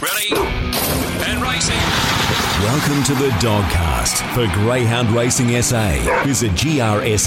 Ready and racing. Welcome to the Dogcast for Greyhound Racing SA. Visit grsa.com.au.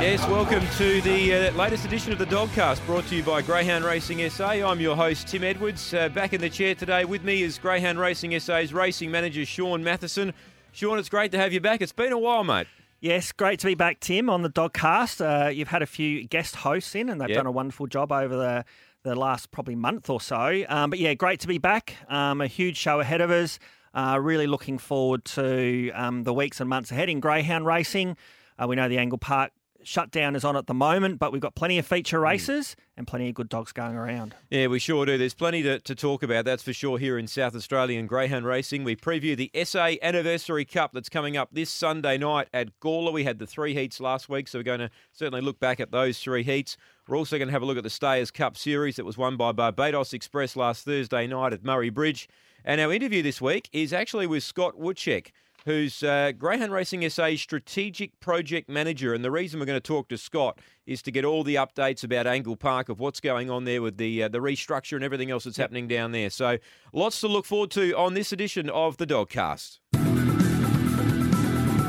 Yes, welcome to the uh, latest edition of the Dogcast, brought to you by Greyhound Racing SA. I'm your host, Tim Edwards. Uh, back in the chair today with me is Greyhound Racing SA's racing manager, Shaun Mathieson. Shaun, it's great to have you back. It's been a while, mate. Yes, great to be back, Tim, on the Dogcast. Uh, you've had a few guest hosts in, and they've Yep. done a wonderful job over the the last probably month or so. Um, but yeah, great to be back. Um, a huge show ahead of us. Uh, really looking forward to um, the weeks and months ahead in greyhound racing. Uh, we know the Angle Park shutdown is on at the moment, but we've got plenty of feature Hmm. races and plenty of good dogs going around. Yeah, we sure do. There's plenty to, to talk about, that's for sure, here in South Australian Greyhound Racing. We preview the SA Anniversary Cup that's coming up this Sunday night at Gawler. We had the three heats last week, so we're going to certainly look back at those three heats. We're also going to have a look at the Stayers Cup Series that was won by Barbados Express last Thursday night at Murray Bridge. And our interview this week is actually with Scott Wuchatsch, who's uh, Greyhound Racing SA's strategic project manager. And the reason we're going to talk to Scott is to get all the updates about Angle Park of what's going on there with the uh, the restructure and everything else that's happening down there. So lots to look forward to on this edition of the Dogcast.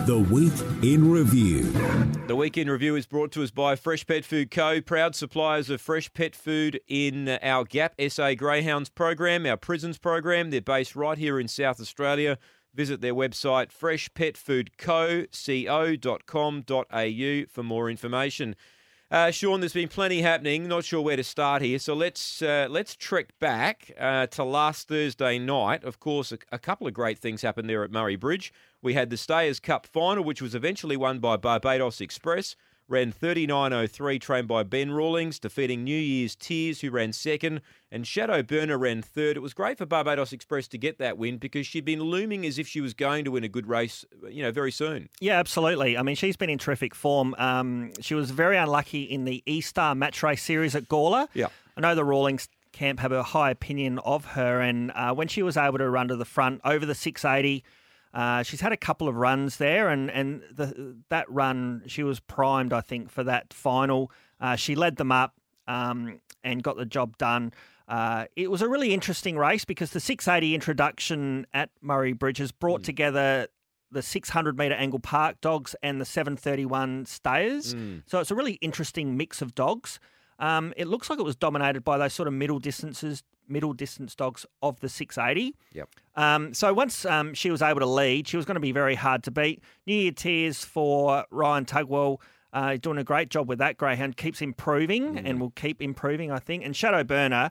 The Week in Review. The weekend review is brought to us by Fresh Pet Food Co., proud suppliers of fresh pet food in our GAP SA Greyhounds program, our prisons program. They're based right here in South Australia. Visit their website, freshpetfoodco.co.com.au for more information. Uh, Shaun, there's been plenty happening. Not sure where to start here, so let's uh, let's trek back uh, to last Thursday night. Of course, a, a couple of great things happened there at Murray Bridge. We had the Stayers Cup final, which was eventually won by Barbados Express. Ran 39.03, trained by Ben Rawlings, defeating New Year's Tears, who ran second, and Shadow Burner ran third. It was great for Barbados Express to get that win because she'd been looming as if she was going to win a good race, you know, very soon. Yeah, absolutely. I mean, she's been in terrific form. Um, she was very unlucky in the E Star Match Race Series at Gawler. Yeah. I know the Rawlings camp have a high opinion of her, and uh, when she was able to run to the front over the 680, uh, she's had a couple of runs there, and and the, that run she was primed, I think, for that final. Uh, she led them up um, and got the job done. Uh, it was a really interesting race because the 680 introduction at Murray Bridges brought together the 600 metre angle park dogs and the 731 stayers. So it's a really interesting mix of dogs. Um, it looks like it was dominated by those sort of middle distances, middle distance dogs of the 680. Yep. Um, so once um, she was able to lead, she was going to be very hard to beat. New Year Tears for Ryan Tugwell. Uh, he's doing a great job with that. Greyhound keeps improving and will keep improving, I think. And Shadow Burner,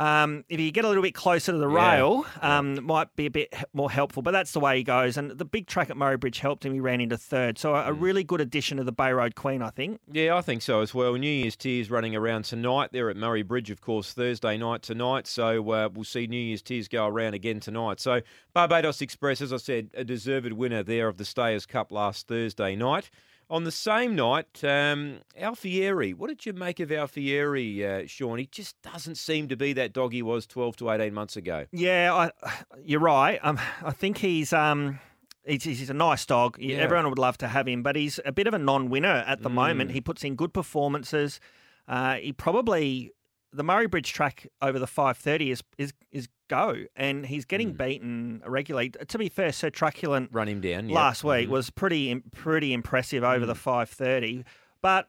um, if you get a little bit closer to the Yeah. rail, um, might be a bit more helpful. But that's the way he goes. And the big track at Murray Bridge helped him. He ran into third. So a, a really good addition to the Bay Road Queen, I think. Yeah, I think so as well. New Year's Tears running around tonight. They're at Murray Bridge, of course, Thursday night tonight. So uh, we'll see New Year's Tears go around again tonight. So Barbados Express, as I said, a deserved winner there of the Stayers Cup last Thursday night. On the same night, um, Alfieri. What did you make of Alfieri, uh, Shaun? He just doesn't seem to be that dog he was 12 to 18 months ago. Yeah, I, you're right. Um, I think he's um, he's, he's a nice dog. Yeah. Everyone would love to have him, but he's a bit of a non-winner at the moment. He puts in good performances. Uh, he probably the Murray Bridge track over the 530 is is is go, and he's getting beaten regularly. To be fair, Sir Truculent Run him down. yep. last week Mhm. was pretty pretty impressive over the 530, but.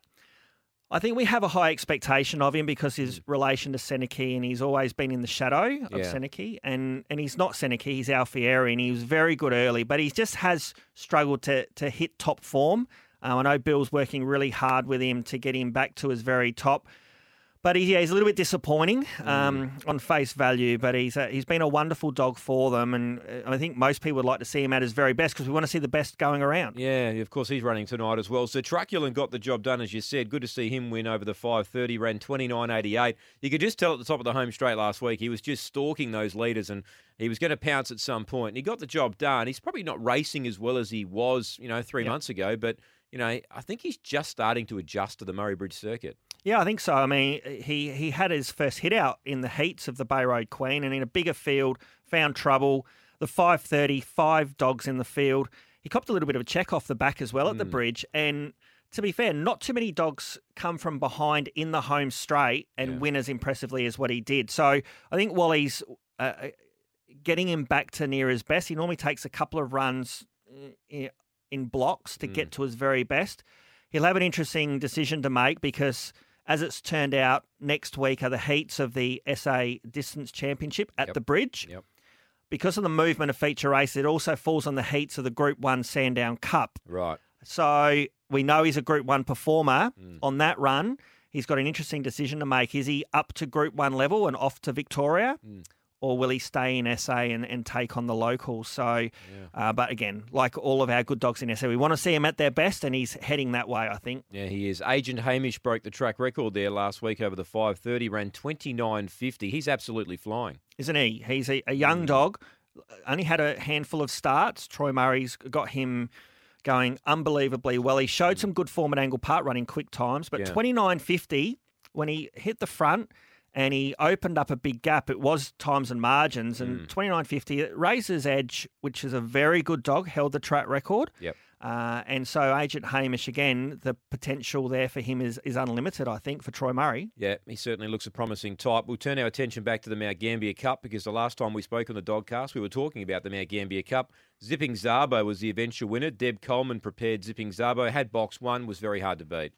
I think we have a high expectation of him because his relation to Seneke, and he's always been in the shadow of Yeah. Seneke, and and he's not Seneke, he's Alfieri, and he was very good early, but he just has struggled to to hit top form. Um, I know Bill's working really hard with him to get him back to his very top. But he, yeah, he's a little bit disappointing um, on face value. But he's a, he's been a wonderful dog for them, and uh, I think most people would like to see him at his very best because we want to see the best going around. Yeah, of course he's running tonight as well. So Truculent got the job done, as you said. Good to see him win over the 530. Ran 29.88. You could just tell at the top of the home straight last week he was just stalking those leaders and he was going to pounce at some point. And he got the job done. He's probably not racing as well as he was, you know, three Yep. months ago, but you know, I think he's just starting to adjust to the Murray Bridge circuit. Yeah, I think so. I mean, he he had his first hit out in the heats of the Bay Road Queen, and in a bigger field, found trouble. The 530, five dogs in the field. He copped a little bit of a check off the back as well at the bridge, and to be fair, not too many dogs come from behind in the home straight and Yeah. win as impressively as what he did. So I think Wally's uh, uh, getting him back to near his best. He normally takes a couple of runs in, blocks to Mm. get to his very best. He'll have an interesting decision to make because, as it's turned out, next week are the heats of the SA Distance Championship at Yep. the Bridge. Yep. Because of the movement of feature race, it also falls on the heats of the Group 1 Sandown Cup. Right. So we know he's a Group 1 performer Mm. on that run. He's got an interesting decision to make. Is he up to Group 1 level and off to Victoria? Mm. Or will he stay in SA and, and take on the locals? So, uh, but again, like all of our good dogs in SA, we want to see him at their best, and he's heading that way, I think. Yeah, he is. Agent Hamish broke the track record there last week over the 530, ran 29.50. He's absolutely flying. isn't he? He's a, a young dog, only had a handful of starts. Troy Murray's got him going unbelievably well. He showed some good form at Angle Park running quick times, but Yeah. 29.50 when he hit the front and he opened up a big gap, it was times and margins. And 29.50, it raises edge, which is a very good dog, held the track record. Yep. Uh, and so Agent Hamish, again, the potential there for him is, is unlimited, I think, for Troy Murray. Yeah, he certainly looks a promising type. We'll turn our attention back to the Mount Gambier Cup because the last time we spoke on the Dogcast, we were talking about the Mount Gambier Cup. Zipping Zabo was the eventual winner. Deb Coleman prepared Zipping Zabo, had box one, was very hard to beat.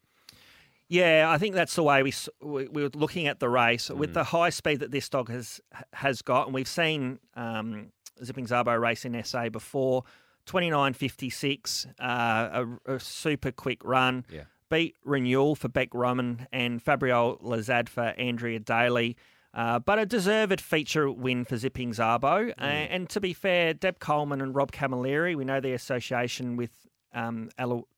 Yeah, I think that's the way we s- we, we were looking at the race Mm. with the high speed that this dog has has got, and we've seen um, Zipping Zabo race in SA before. Twenty nine fifty six, uh, a, a super quick run. Yeah. Beat Renewal for Beck Roman and Fabio Lazad for Andrea Daly. Uh, but a deserved feature win for Zipping Zabo. Mm. A- and to be fair, Deb Coleman and Rob Camilleri, we know the association with um,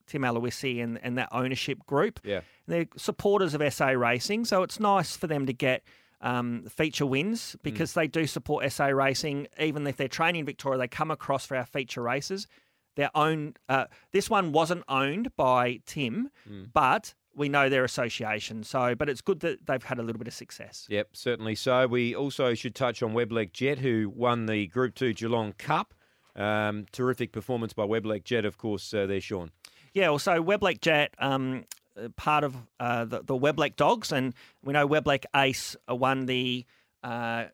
Tim Aloisi and, and that ownership group. Yeah. They're supporters of SA racing, so it's nice for them to get um, feature wins because they do support SA racing. Even if they're training in Victoria, they come across for our feature races. Their own. Uh, this one wasn't owned by Tim, but we know their association. So, but it's good that they've had a little bit of success. Yep, certainly so. We also should touch on Weblake Jet, who won the Group 2 Geelong Cup. Um, terrific performance by Weblake Jet, of course, uh, there, Shaun. Yeah, also Weblake Jet, um, uh, part of uh, the, the Weblake Dogs, and we know Weblake Ace won the. Uh,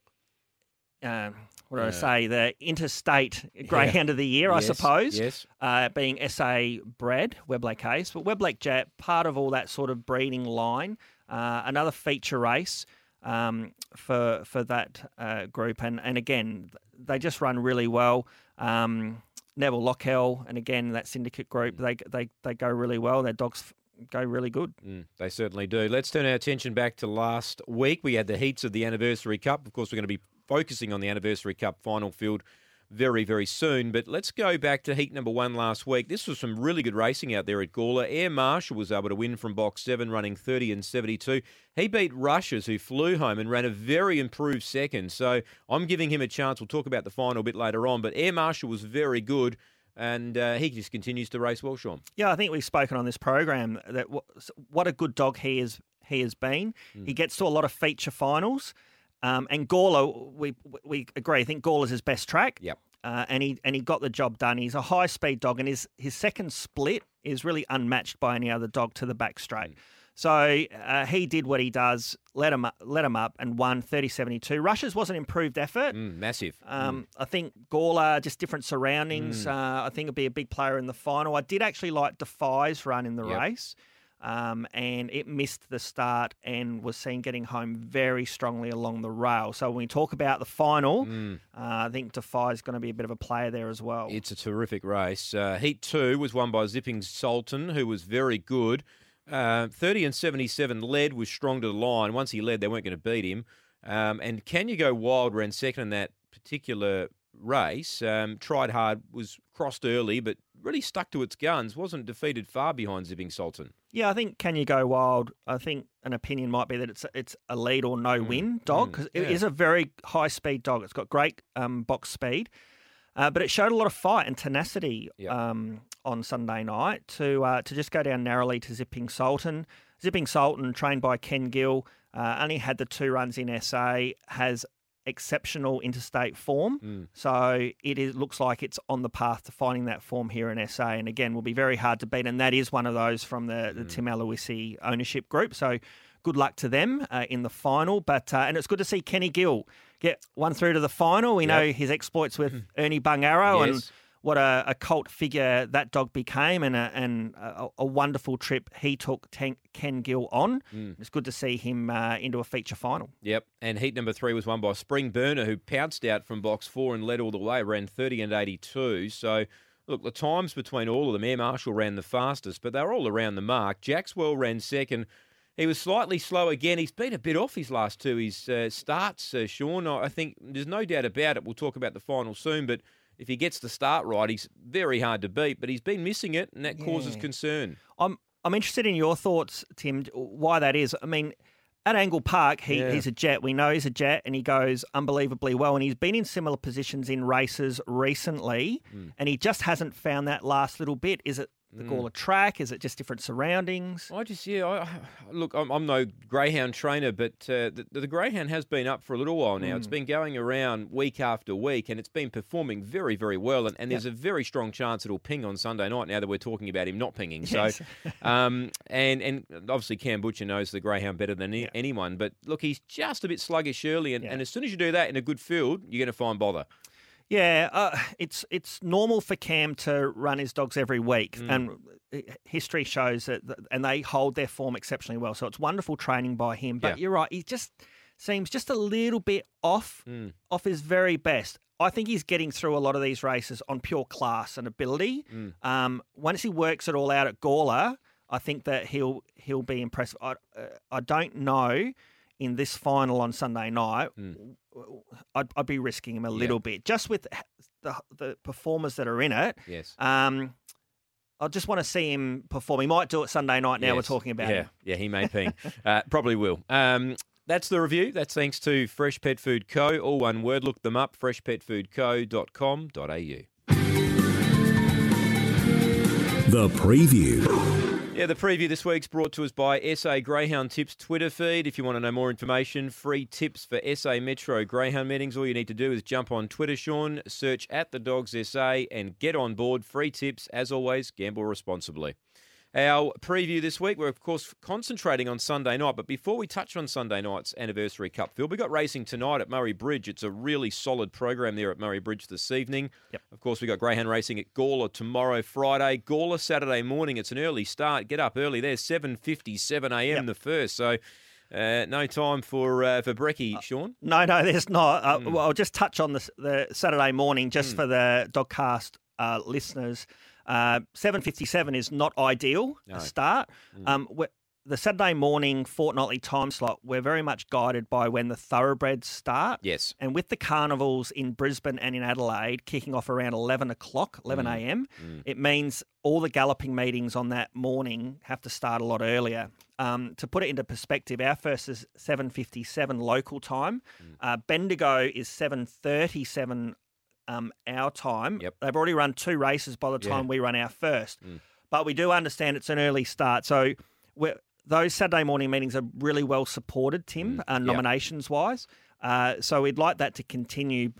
uh, what did I say? The interstate greyhound of the year, I suppose. yes. Uh, being SA bred, Weblake Ace, but Weblake Jet, part of all that sort of breeding line. Uh, another feature race um, for for that uh, group, and and again, they just run really well. Um, Neville Lockhell, and again that syndicate group, they they they go really well. Their dogs go really good. Mm, they certainly do. Let's turn our attention back to last week. We had the heats of the Anniversary Cup. Of course, we're going to be focusing on the Anniversary Cup final field very, very soon. But let's go back to heat number one last week. This was some really good racing out there at Gawler. Air Marshall was able to win from box seven, running 30 and 72. He beat Rushers, who flew home and ran a very improved second. So I'm giving him a chance. We'll talk about the final a bit later on. But Air Marshall was very good. And uh, he just continues to race well, Shaun. Yeah, I think we've spoken on this program that what, what a good dog he is. He has been. He gets to a lot of feature finals. Um, and Gawler, we we agree. I think Gawler's his best track. Yep. Uh, and he and he got the job done. He's a high speed dog, and his his second split is really unmatched by any other dog to the back straight. So uh, he did what he does, let him up, let him up, and won 30-72. Rushers was an improved effort. Mm, massive. Um, I think Gawler, just different surroundings. Uh, I think it'll be a big player in the final. I did actually like Defy's run in the Yep. race, um, and it missed the start and was seen getting home very strongly along the rail. So when we talk about the final, uh, I think Defy is going to be a bit of a player there as well. It's a terrific race. Uh, heat two was won by Zipping Sultan, who was very good. Uh, 30 and 77 led, was strong to the line. Once he led, they weren't going to beat him. Um, and Can You Go Wild ran second in that particular race. Um, tried hard, was crossed early, but really stuck to its guns. Wasn't defeated far behind Zipping Sultan. Yeah, I think Can You Go Wild? I think an opinion might be that it's it's a lead or no win dog because it yeah. is a very high speed dog. It's got great um, box speed, uh, but it showed a lot of fight and tenacity Yep. um, on Sunday night to uh, to just go down narrowly to Zipping Sultan. Zipping Sultan, trained by Ken Gill, uh, only had the two runs in SA, has exceptional interstate form. Mm. So it is, looks like it's on the path to finding that form here in SA. And again, will be very hard to beat. And that is one of those from the, the Tim Aloisi ownership group. So good luck to them uh, in the final. But uh, and it's good to see Kenny Gill get one through to the final. We know his exploits with Ernie Bungaro and Yes. What a, a cult figure that dog became, and a, and a, a wonderful trip he took Ten, Ken Gill on. It's good to see him uh, into a feature final. Yep, and heat number three was won by Spring Burner, who pounced out from box four and led all the way, ran 30 and 82. So, look, the times between all of them, Air Marshall ran the fastest, but they were all around the mark. Jackswell ran second. He was slightly slow again. He's been a bit off his last two his uh, starts, uh, Shaun. I think there's no doubt about it. We'll talk about the final soon, but if he gets the start right, he's very hard to beat. But he's been missing it, and that causes concern. I'm I'm interested in your thoughts, Tim. Why that is? I mean, at Angle Park, he, Yeah. he's a jet. We know he's a jet, and he goes unbelievably well. And he's been in similar positions in races recently, Mm. and he just hasn't found that last little bit. Is it the Gawler track? Is it just different surroundings? I just yeah. I, look, I'm, I'm no greyhound trainer, but uh, the, the greyhound has been up for a little while now. It's been going around week after week, and it's been performing very, very well. And, and there's a very strong chance it'll ping on Sunday night. Now that we're talking about him not pinging, so Yes. um, and and obviously Cam Butcher knows the greyhound better than any, anyone. But look, he's just a bit sluggish early, and, Yeah. and as soon as you do that in a good field, you're going to find bother. Yeah, uh, it's it's normal for Cam to run his dogs every week, Mm. and uh, history shows that, that- and they hold their form exceptionally well. So it's wonderful training by him. But Yeah. you're right, he just seems just a little bit off, Mm. off his very best. I think he's getting through a lot of these races on pure class and ability. Mm. Um, once he works it all out at Gawler, I think that he'll he'll be impressive. I, uh, I don't know in this final on Sunday night. I'd, I'd be risking him a little bit just with the the performers that are in it. Yes. Um, I just want to see him perform. He might do it Sunday night. Now we're talking about yeah, him. Yeah, he may ping. uh, probably will. Um, that's the review. That's thanks to Fresh Pet Food Co. All one word. Look them up, freshpetfoodco.com.au. The preview. Yeah, the preview this week's brought to us by SA Greyhound Tips Twitter feed. If you want to know more information, free tips for SA Metro Greyhound meetings, all you need to do is jump on Twitter, Shaun, search at the Dogs SA, and get on board. Free tips, as always, gamble responsibly. Our preview this week, we're of course concentrating on Sunday night, but before we touch on Sunday night's anniversary cup field, we got racing tonight at Murray Bridge. It's a really solid program there at Murray Bridge this evening. Yep. Of course, we got Greyhound racing at Gawler tomorrow, Friday. Gawler Saturday morning. It's an early start. Get up early there, seven fifty-seven a.m. Yep. the first. So. Uh, no time for uh, for brekkie, Shaun. No, no, there's not. Uh, Hmm. Well, I'll just touch on the, the Saturday morning just for the Dogcast uh, listeners. Uh, 7.57 is not ideal No. a start. Hmm. Um, the Saturday morning fortnightly time slot, we're very much guided by when the thoroughbreds start. Yes. And with the carnivals in Brisbane and in Adelaide kicking off around 11 o'clock, 11 Mm. a.m., it means all the galloping meetings on that morning have to start a lot earlier. Um, to put it into perspective, our first is 7.57 local time. Mm. Uh, Bendigo is 7.37 um, our time. Yep. They've already run two races by the Yeah. time we run our first. Mm. But we do understand it's an early start. So we're, those Saturday morning meetings are really well supported, Tim, uh, Yep. nominations wise. Uh, so we'd like that to continue,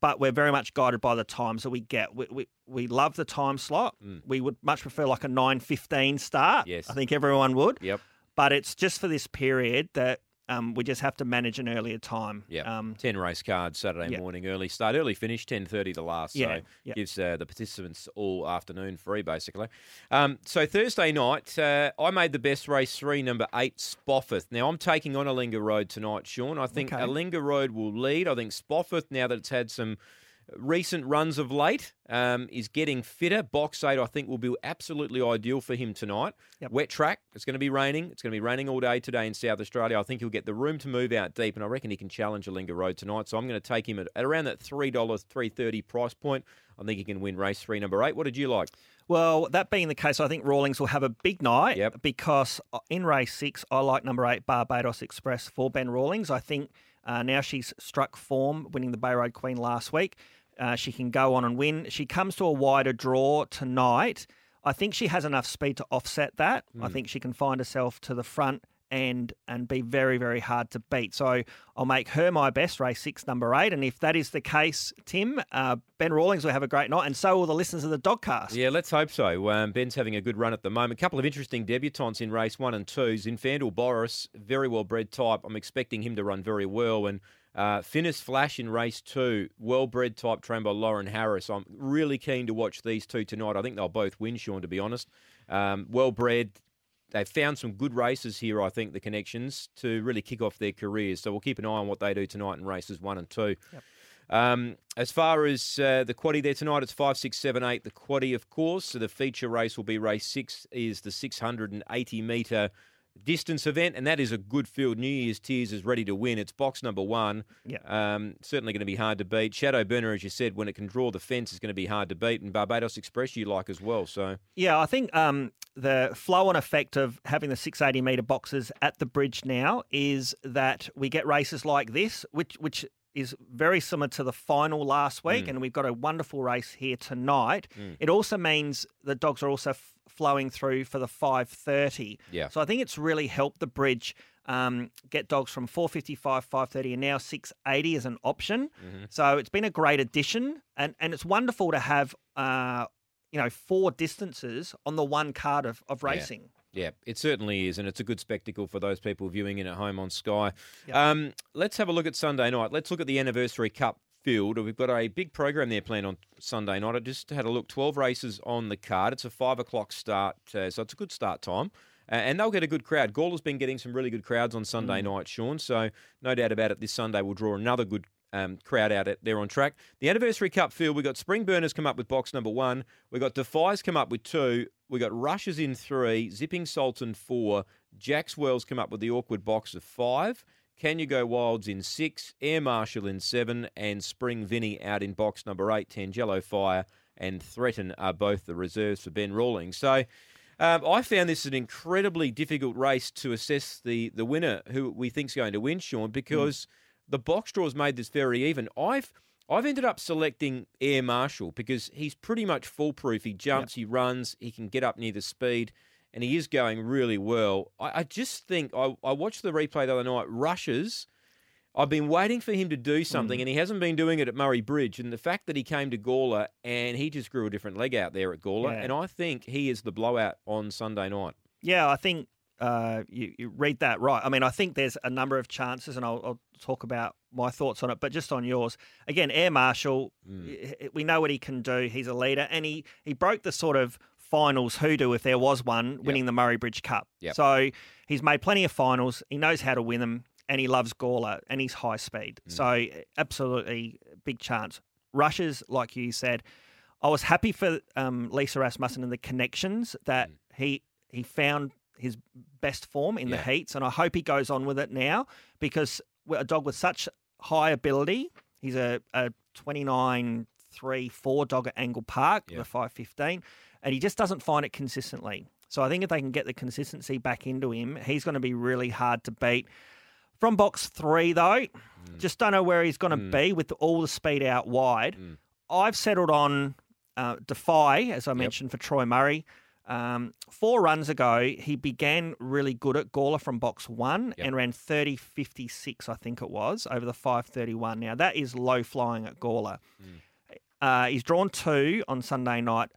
but we're very much guided by the times that we get. We, we, we love the time slot. We would much prefer like a 9.15 start. Yes. I think everyone would. Yep. But it's just for this period that um, we just have to manage an earlier time. Yeah, Um, ten race cards Saturday yeah. morning, early start, early finish, ten thirty the last. Yeah, so yeah. gives uh, the participants all afternoon free basically. Um, so Thursday night, uh, I made the best race three, number eight, Spofford. Now I'm taking on Alinga Road tonight, Shaun. I think Okay. Alinga Road will lead. I think Spofford, now that it's had some recent runs of late, um, is getting fitter. Box eight, I think, will be absolutely ideal for him tonight. Yep. Wet track. It's going to be raining. It's going to be raining all day today in South Australia. I think he'll get the room to move out deep, and I reckon he can challenge Alinga Road tonight. So I'm going to take him at, at around that three dollars, three thirty price point. I think he can win race three, number eight. What did you like? Well, that being the case, I think Rawlings will have a big night Yep. because uh, in race six, I like number eight, Barbados Express for Ben Rawlings. I think uh, now she's struck form, winning the Bay Road Queen last week. Uh, she can go on and win. She comes to a wider draw tonight. I think she has enough speed to offset that. I think she can find herself to the front and and be very very hard to beat. So I'll make her my best race six number eight, and if that is the case, Tim uh, Ben Rawlings will have a great night, and so will the listeners of the Dogcast. Yeah, let's hope so. Um, Ben's having a good run at the moment. A couple of interesting debutants in race one and two. Zinfandel Boris, very well bred type. I'm expecting him to run very well and. Uh, Finis Flash in race two, well bred type trained by Lauren Harris. I'm really keen to watch these two tonight. I think they'll both win, Shaun, to be honest. Um, well bred. They've found some good races here, I think, the connections to really kick off their careers. So we'll keep an eye on what they do tonight in races one and two. Yep. Um, as far as uh, the quaddy there tonight, it's five, six, seven, eight. The quaddy, of course. So the feature race will be race six, is the 680 metre distance event, and that is a good field. New Year's Tears is ready to win. It's box number one. Yeah. Um, certainly going to be hard to beat. Shadow Burner, as you said, when it can draw the fence, is going to be hard to beat. And Barbados Express, you like as well. So Yeah, I think um, the flow on effect of having the 680 metre boxes at the bridge now is that we get races like this, which which is very similar to the final last week, and we've got a wonderful race here tonight. It also means the dogs are also f- flowing through for the 530. Yeah. So I think it's really helped the bridge um, get dogs from 455, 530, and now 680 as an option. So it's been a great addition, and, and it's wonderful to have, uh, you know, four distances on the one card of, of racing. Yeah, it certainly is, and it's a good spectacle for those people viewing in at home on Sky. Yep. Um, let's have a look at Sunday night. Let's look at the Anniversary Cup field. We've got a big program there planned on Sunday night. I just had a look, 12 races on the card. It's a 5 o'clock start, uh, so it's a good start time. Uh, and they'll get a good crowd. Gawler's been getting some really good crowds on Sunday night, Shaun. So no doubt about it, this Sunday will draw another good um, crowd out at, there on track. The Anniversary Cup field, we've got Spring Burners come up with box number one. We've got Defies come up with two. We've got Rushes in three, Zipping Sultan four. Jack's Wells come up with the awkward box of five. Can You Go Wilds in six, Air Marshal in seven, and Spring Vinny out in box number eight. Tangelo Fire and Threaten are both the reserves for Ben Rawlings. So um, I found this an incredibly difficult race to assess the, the winner who we think's going to win, Shaun, because the box draws made this very even. I've I've ended up selecting Air Marshal because he's pretty much foolproof. He jumps, he runs, he can get up near the speed, and he is going really well. I, I just think I, I watched the replay the other night. Rushes. I've been waiting for him to do hmm. something, and he hasn't been doing it at Murray Bridge. And the fact that he came to Gawler and he just grew a different leg out there at Gawler, Yeah. and I think he is the blowout on Sunday night. Yeah, I think uh, you, you read that right. I mean, I think there's a number of chances, and I'll, I'll talk about my thoughts on it. But just on yours, again, Air Marshal, Mm. we know what he can do. He's a leader, and he he broke the sort of finals hoodoo if there was one, winning the Murray Bridge Cup. Yep. So he's made plenty of finals. He knows how to win them, and he loves Gawler, and he's high speed. Mm. So absolutely big chance. Rushes, like you said, I was happy for um, Lisa Rasmussen and the connections that Mm. he he found his best form in Yeah. the heats, and I hope he goes on with it now because a dog with such high ability, he's a, a 29 3 4 dog at Angle Park, Yeah. the 515, and he just doesn't find it consistently. So I think if they can get the consistency back into him, he's going to be really hard to beat. From box three, though, just don't know where he's going to Mm. be with all the speed out wide. Mm. I've settled on uh, Defy, as I mentioned, for Troy Murray. Um, four runs ago, he began really good at Gawler from box one Yep. and ran 30 56, I think it was, over the 531. Now, that is low flying at Gawler. Uh, he's drawn two on Sunday night.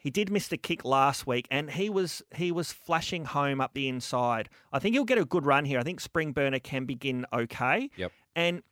He did miss the kick last week, and he was he was flashing home up the inside. I think he'll get a good run here. I think Spring Burner can begin okay. Yep. And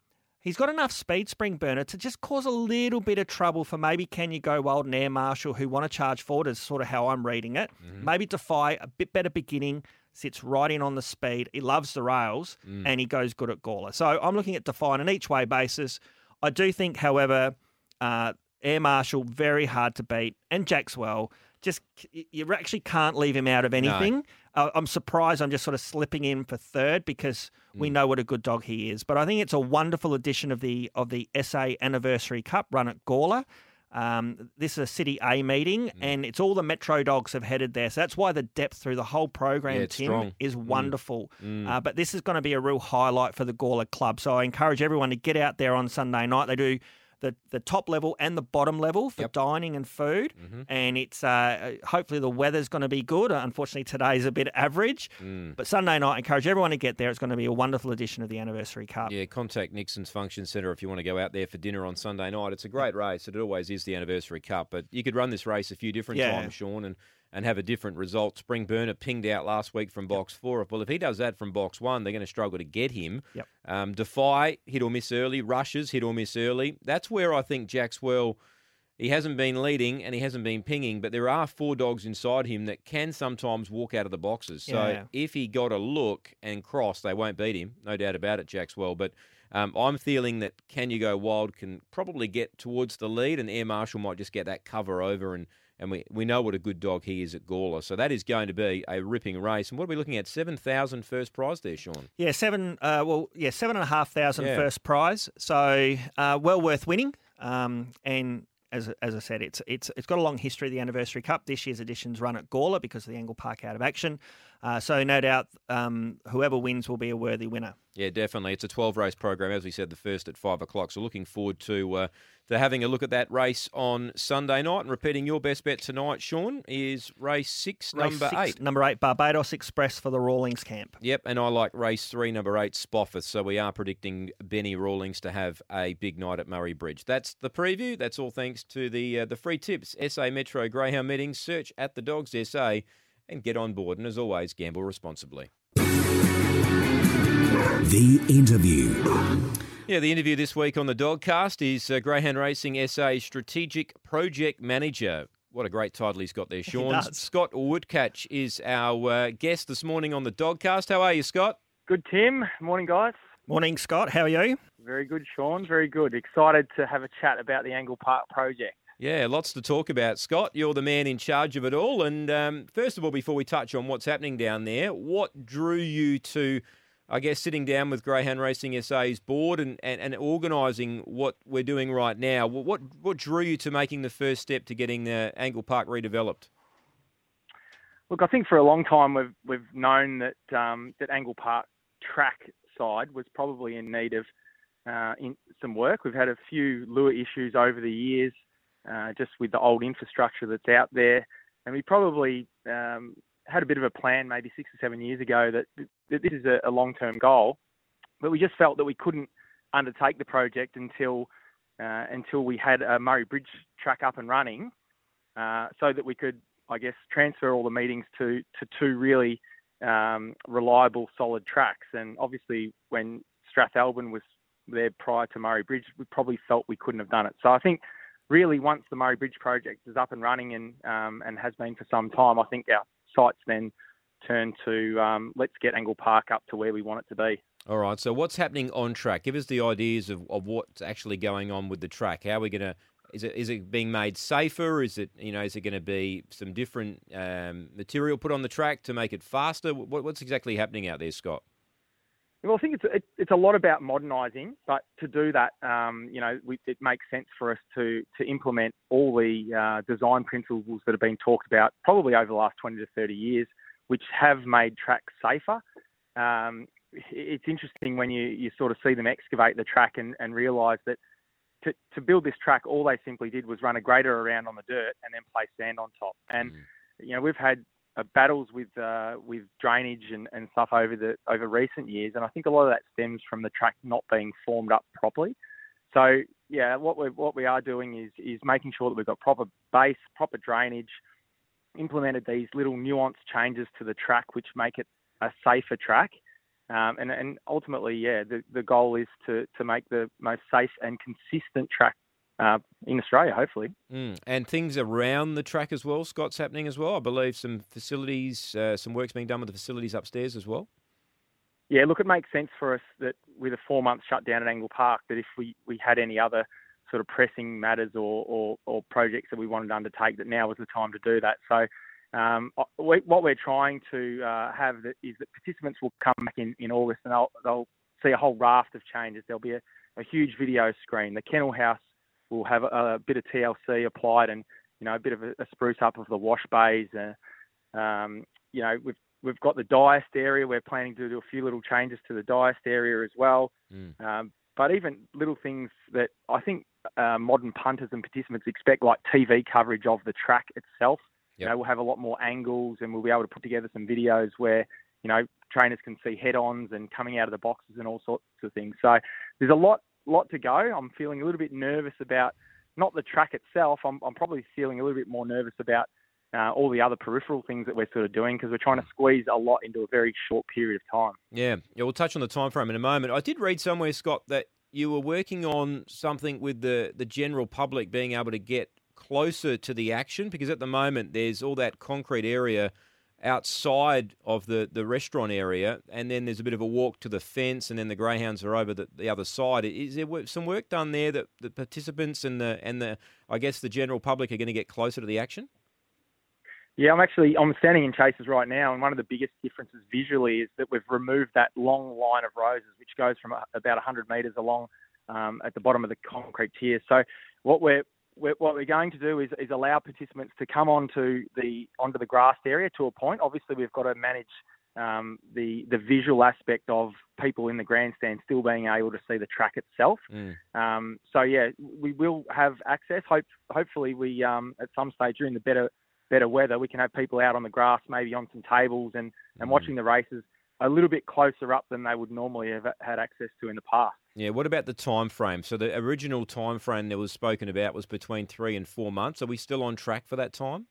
he's got enough speed, Spring Burner, to just cause a little bit of trouble for maybe Can You Go Wild and Air Marshal who want to charge forward, is sort of how I'm reading it. Maybe Defy, a bit better beginning, sits right in on the speed. He loves the rails, and he goes good at Gawler. So I'm looking at Defy on an each way basis. I do think, however, uh, Air Marshal, very hard to beat, and Jackswell, just you actually can't leave him out of anything. Uh, I'm surprised I'm just sort of slipping in for third because we know what a good dog he is. But I think it's a wonderful edition of the of the SA Anniversary Cup run at Gawler. Um, this is a City A meeting, and it's all the Metro dogs have headed there. So that's why the depth through the whole program, Yeah, Tim, strong. is wonderful. Uh, but this is going to be a real highlight for the Gawler club. So I encourage everyone to get out there on Sunday night. They do the, the top level and the bottom level for Yep. dining and food. Mhm. And it's uh, hopefully the weather's going to be good. Unfortunately, today's a bit average. Mm. But Sunday night, I encourage everyone to get there. It's going to be a wonderful edition of the Anniversary Cup. Yeah, contact Nixon's Function Centre if you want to go out there for dinner on Sunday night. It's a great race. It always is the Anniversary Cup, but you could run this race a few different Yeah. times, Shaun, and, and have a different result. Spring Burner pinged out last week from box four. Well, if he does that from box one, they're going to struggle to get him. Yep. Um, Defy, hit or miss early. Rushes, hit or miss early. That's where I think Jackswell, he hasn't been leading and he hasn't been pinging, but there are four dogs inside him that can sometimes walk out of the boxes. So Yeah. if he got a look and cross, they won't beat him. No doubt about it, Jackswell. But um, I'm feeling that Can You Go Wild can probably get towards the lead, and Air Marshall might just get that cover over. And, and we, we know what a good dog he is at Gawler. So that is going to be a ripping race. And what are we looking at? 7,000 first prize there, Shaun. Yeah, seven. Uh, well, yeah, seven and a half thousand Yeah. first prize. So uh, well worth winning. Um, and as as I said, it's it's it's got a long history. The Anniversary Cup this year's edition's run at Gawler because of the Angle Park out of action. Uh, so no doubt, um, whoever wins will be a worthy winner. Yeah, definitely. It's a 12 race program, as we said, the first at 5 o'clock. So looking forward to uh, to having a look at that race on Sunday night. And repeating your best bet tonight, Shaun, is race six, Race number six, eight. Number eight, Barbados Express for the Rawlings camp. Yep, and I like race three, number eight, Spofford. So we are predicting Benny Rawlings to have a big night at Murray Bridge. That's the preview. That's all thanks to the uh, the free tips. SA Metro Greyhound meetings. Search at the Dogs SA and get on board. And as always, gamble responsibly. The interview. Yeah, the interview this week on the Dogcast is uh, Greyhound Racing SA Strategic Project Manager. What a great title he's got there, Shaun. Scott Wuchatsch is our uh, guest this morning on the Dogcast. How are you, Scott? Good, Tim. Morning, guys. Morning, Scott. How are you? Very good, Shaun. Very good. Excited to have a chat about the Angle Park project. Yeah, lots to talk about. Scott, you're the man in charge of it all. And um, first of all, before we touch on what's happening down there, what drew you to, I guess, sitting down with Greyhound Racing SA's board and, and, and organising what we're doing right now? What, what drew you to making the first step to getting the Angle Park redeveloped? Look, I think for a long time we've we've known that um, that Angle Park track side was probably in need of uh, in some work. We've had a few lure issues over the years, uh, just with the old infrastructure that's out there, and we probably um, had a bit of a plan maybe six or seven years ago that, that this is a, a long-term goal, but we just felt that we couldn't undertake the project until uh, until we had a Murray Bridge track up and running, uh, so that we could, I guess, transfer all the meetings to to two really um, reliable, solid tracks. And obviously, when Strathalbyn was there prior to Murray Bridge, we probably felt we couldn't have done it. So I think, really, once the Murray Bridge project is up and running and um, and has been for some time, I think our sights then turn to um, let's get Angle Park up to where we want it to be. All right. So what's happening on track? Give us the ideas of, of what's actually going on with the track. How are we going to? Is it is it being made safer? Is it you know is it going to be some different um, material put on the track to make it faster? What, what's exactly happening out there, Scott? Well, I think it's it, it's a lot about modernising, but to do that, um, you know, we, it makes sense for us to to implement all the uh, design principles that have been talked about probably over the last 20 to 30 years, which have made tracks safer. Um, it's interesting when you, you sort of see them excavate the track and, and realise that to, to build this track, all they simply did was run a grader around on the dirt and then place sand on top. And you know, we've had uh, battles with uh, with drainage and, and stuff over the over recent years, and I think a lot of that stems from the track not being formed up properly. So yeah, what we what we are doing is is making sure that we've got proper base, proper drainage, implemented these little nuanced changes to the track which make it a safer track. Um, and, and ultimately, yeah, the, the goal is to, to make the most safe and consistent track uh, in Australia, hopefully. Mm. And things around the track as well, Scott's happening as well. I believe some facilities, uh, some work's being done with the facilities upstairs as well. Yeah, look, it makes sense for us that with a four month shutdown at Angle Park, that if we, we had any other sort of pressing matters or, or, or projects that we wanted to undertake, that now was the time to do that. So, um, we, what we're trying to uh, have that is that participants will come back in, in August and they'll, they'll see a whole raft of changes. There'll be a, a huge video screen. The kennel house will have a, a bit of TLC applied and you know a bit of a, a spruce up of the wash bays. Uh, um, you know we've we've got the diest area. We're planning to do a few little changes to the diest area as well. Mm. Um, but even little things that I think uh, modern punters and participants expect like TV coverage of the track itself. Yep. You know, we'll have a lot more angles, and we'll be able to put together some videos where you know trainers can see head-ons and coming out of the boxes and all sorts of things. So there's a lot lot to go. I'm feeling a little bit nervous about not the track itself. I'm, I'm probably feeling a little bit more nervous about uh, all the other peripheral things that we're sort of doing because we're trying to squeeze a lot into a very short period of time. Yeah, yeah. We'll touch on the time frame in a moment. I did read somewhere, Scott, that you were working on something with the the general public being able to get closer to the action because at the moment there's all that concrete area outside of the, the restaurant area, and then there's a bit of a walk to the fence, and then the greyhounds are over the, the other side. Is there some work done there that the participants and the and the I guess the general public are going to get closer to the action? Yeah, I'm actually I'm standing in Chases right now, and one of the biggest differences visually is that we've removed that long line of roses, which goes from about 100 metres along um, at the bottom of the concrete tier. So what we're what we're going to do is, is allow participants to come onto the onto the grassed area to a point. Obviously, we've got to manage um, the the visual aspect of people in the grandstand still being able to see the track itself. Mm. Um, so yeah, we will have access. Hope hopefully we um, at some stage during the better better weather we can have people out on the grass, maybe on some tables and and Mm. watching the races a little bit closer up than they would normally have had access to in the past. Yeah. What about the time frame? So the original time frame that was spoken about was between three and four months. Are we still on track for that time?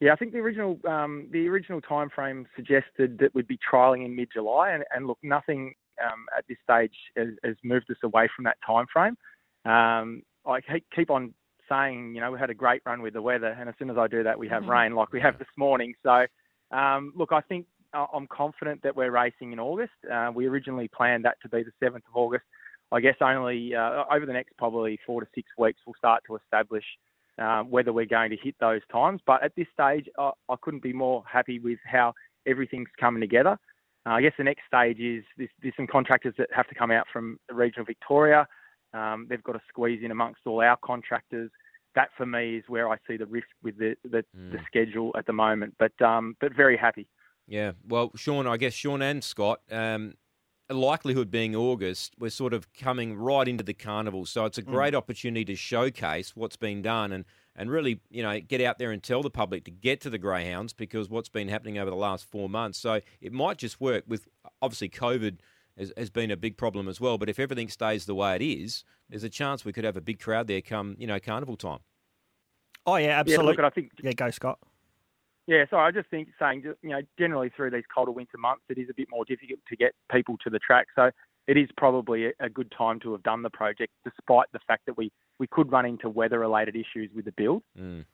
Yeah, I think the original um, the original time frame suggested that we'd be trialling in mid July, and, and look, nothing um, at this stage has, has moved us away from that time frame. Um, I keep- keep on saying, you know, we had a great run with the weather, and as soon as I do that, we have rain, like we have this morning. So, um, look, I think I'm confident that we're racing in August. Uh, we originally planned that to be the 7th of August. I guess only uh, over the next probably four to six weeks, we'll start to establish um, whether we're going to hit those times. But at this stage, I, I couldn't be more happy with how everything's coming together. Uh, I guess the next stage is there's, there's some contractors that have to come out from the regional Victoria. Um, they've got to squeeze in amongst all our contractors. That for me is where I see the risk with the the, the Mm. schedule at the moment. But um, but very happy. Yeah. Well, Shaun, I guess Shaun and Scott, um, likelihood being August, we're sort of coming right into the carnival. So it's a great opportunity to showcase what's been done and, and really, you know, get out there and tell the public to get to the greyhounds because what's been happening over the last four months. So it might just work with obviously COVID has, has been a big problem as well. But if everything stays the way it is, there's a chance we could have a big crowd there come, you know, carnival time. Oh yeah, Yeah, absolutely. look, I think Yeah, go Scott. Yeah, so I just think saying, you know, generally through these colder winter months, it is a bit more difficult to get people to the track. So it is probably a, a good time to have done the project, despite the fact that we, we could run into weather-related issues with the build. Mm.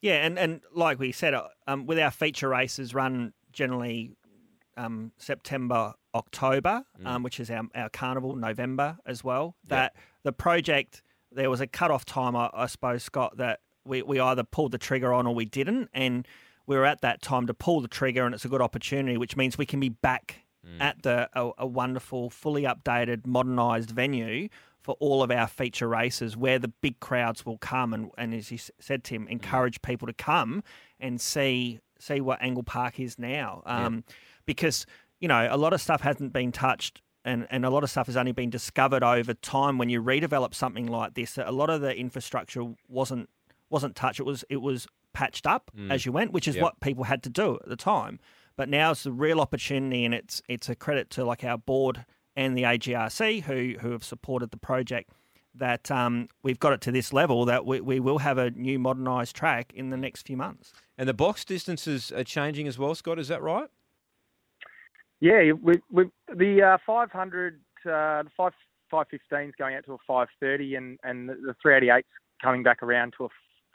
Yeah, and, and like we said, uh, um, with our feature races run generally um, September, October, um, which is our, our carnival, November as well. That the project, there was a cut-off time, I, I suppose, Scott, that we, we either pulled the trigger on or we didn't. And we were at that time to pull the trigger, and it's a good opportunity, which means we can be back at the a, a wonderful, fully updated, modernised venue for all of our feature races where the big crowds will come and, and as you said Tim encourage people to come and see see what Angle Park is now. Um, because you know a lot of stuff hasn't been touched and, and a lot of stuff has only been discovered over time when you redevelop something like this a lot of the infrastructure wasn't wasn't touched. It was it was patched up as you went which is Yep. what people had to do at the time but now it's a real opportunity and it's it's a credit to like our board and the AGRC who who have supported the project that um, we've got it to this level that we, we will have a new modernised track in the next few months. And the box distances are changing as well, Scott. Is that right? Yeah, we, we, the uh, 500, uh, the 5, 515 is going out to a 530 and, and the, the 388's coming back around to a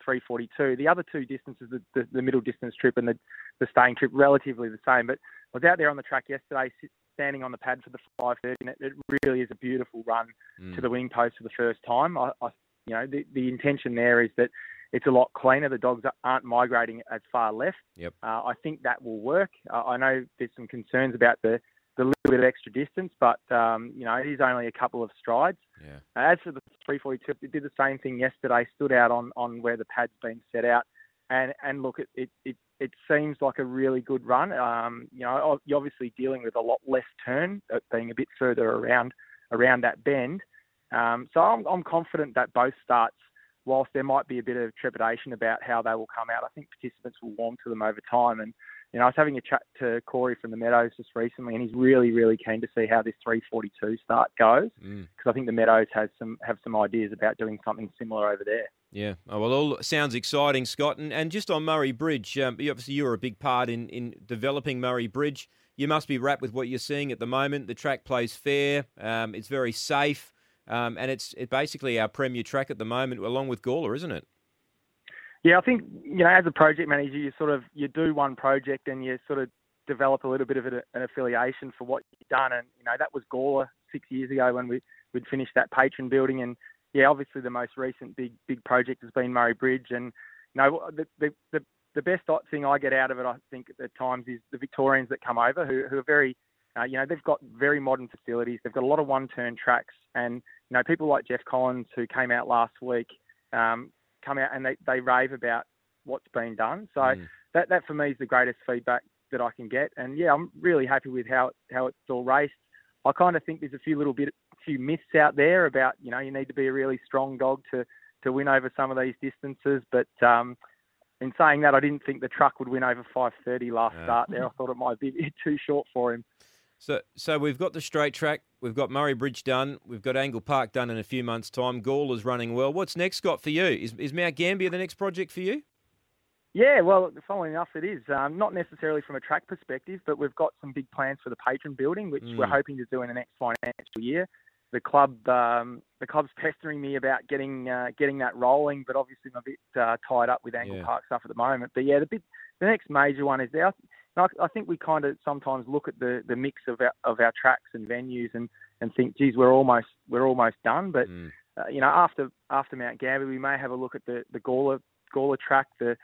342. The other two distances, the, the, the middle distance trip and the, the staying trip, relatively the same. But I was out there on the track yesterday, standing on the pad for the 530, and it, it really is a beautiful run Mm. to the wing post for the first time. I, I you know, the, the intention there is that it's a lot cleaner. The dogs aren't migrating as far left. Yep. Uh, I think that will work. Uh, I know there's some concerns about the, the little bit of extra distance, but um, you know it is only a couple of strides. Yeah. As for the 342, it did the same thing yesterday. Stood out on, on where the pad's been set out, and and look, it it, it, it seems like a really good run. Um, you know, you're obviously dealing with a lot less turn, uh, being a bit further around around that bend. Um, so I'm, I'm confident that both starts, whilst there might be a bit of trepidation about how they will come out, I think participants will warm to them over time. And you know, I was having a chat to Corey from the Meadows just recently, and he's really, really keen to see how this 342 start goes because Mm. I think the Meadows has some have some ideas about doing something similar over there. Yeah. Oh, well, all sounds exciting, Scott. And, and just on Murray Bridge, um, you- obviously you were a big part in, in developing Murray Bridge. You must be wrapped with what you're seeing at the moment. The track plays fair. Um, it's very safe. Um, and it's it basically our premier track at the moment, along with Gawler, isn't it? Yeah, I think you know, as a project manager, you sort of you do one project and you sort of develop a little bit of an affiliation for what you've done. And you know, that was Gawler six years ago when we we'd finished that patron building. And yeah, obviously the most recent big big project has been Murray Bridge. And you know, the the the, the best thing I get out of it, I think at times, is the Victorians that come over who who are very uh, you know, they've got very modern facilities. They've got a lot of one-turn tracks, and you know, people like Jeff Collins, who came out last week, um, come out and they, they rave about what's been done. So Mm. that that for me is the greatest feedback that I can get. And yeah, I'm really happy with how how it's all raced. I kind of think there's a few little bit few myths out there about you know you need to be a really strong dog to to win over some of these distances, but um, in saying that, I didn't think the truck would win over 5:30 last Yeah. start. There, I thought it might be a bit too short for him. So, so we've got the straight track, we've got Murray Bridge done, we've got Angle Park done in a few months' time. Gawler's running well. What's next, Scott, for you? Is, is Mount Gambier the next project for you? Yeah, well, funnily enough, it is. Um, not necessarily from a track perspective, but we've got some big plans for the patron building, which we're Mm. hoping to do in the next financial year. The club, um, the club's pestering me about getting uh, getting that rolling, but obviously I'm a bit uh, tied up with Angle Yeah. Park stuff at the moment. But yeah, the big, the next major one is there. I, I think we kind of sometimes look at the, the mix of our, of our tracks and venues and, and think, geez, we're almost we're almost done. But Mm. uh, you know, after after Mount Gambier, we may have a look at the the Gawler Gawler track. The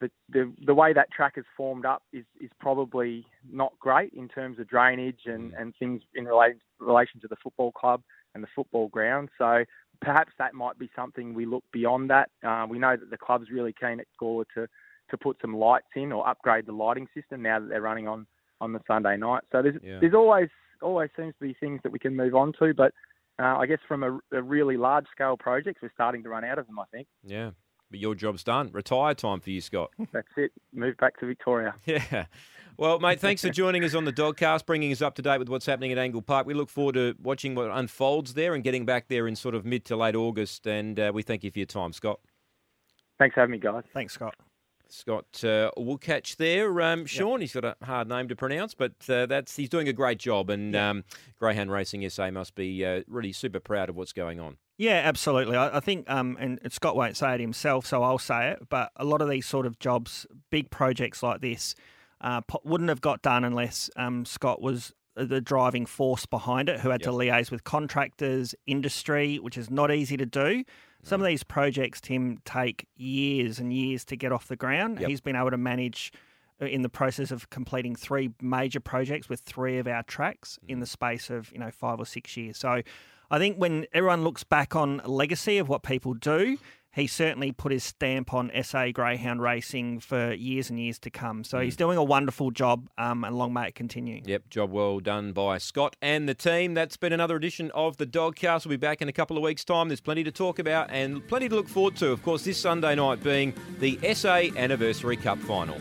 the, the the way that track is formed up is, is probably not great in terms of drainage and, Mm. and things in relation relation to the football club and the football ground. So perhaps that might be something we look beyond that. Uh, we know that the club's really keen at Gawler to to put some lights in or upgrade the lighting system now that they're running on on the Sunday night. So there's Yeah. there's always always seems to be things that we can move on to, but uh, I guess from a, a really large scale projects, we're starting to run out of them. I think Yeah. But your job's done. Retire time for you, Scott. that's it. Move back to Victoria. Yeah. Well, mate, thanks for joining us on the Dogcast, bringing us up to date with what's happening at Angle Park. We look forward to watching what unfolds there and getting back there in sort of mid to late August. And uh, we thank you for your time, Scott. Thanks for having me, guys. Thanks, Scott. Scott uh, Wuchatsch there. Um, Shaun, he's got a hard name to pronounce, but uh, that's he's doing a great job. And um, Greyhound Racing SA must be uh, really super proud of what's going on. Yeah, absolutely. I, I think, um, and Scott won't say it himself, so I'll say it. But a lot of these sort of jobs, big projects like this, uh, po- wouldn't have got done unless um, Scott was the driving force behind it, who had to liaise with contractors, industry, which is not easy to do. Some of these projects, Tim, take years and years to get off the ground. Yep. He's been able to manage uh, in the process of completing three major projects with three of our tracks in the space of you know five or six years. So I think when everyone looks back on a legacy of what people do, he certainly put his stamp on SA Greyhound racing for years and years to come. So he's doing a wonderful job, um, and long may it continue. Yep, job well done by Scott and the team. That's been another edition of the Dogcast. We'll be back in a couple of weeks' time. There's plenty to talk about and plenty to look forward to. Of course, this Sunday night being the SA Anniversary Cup final.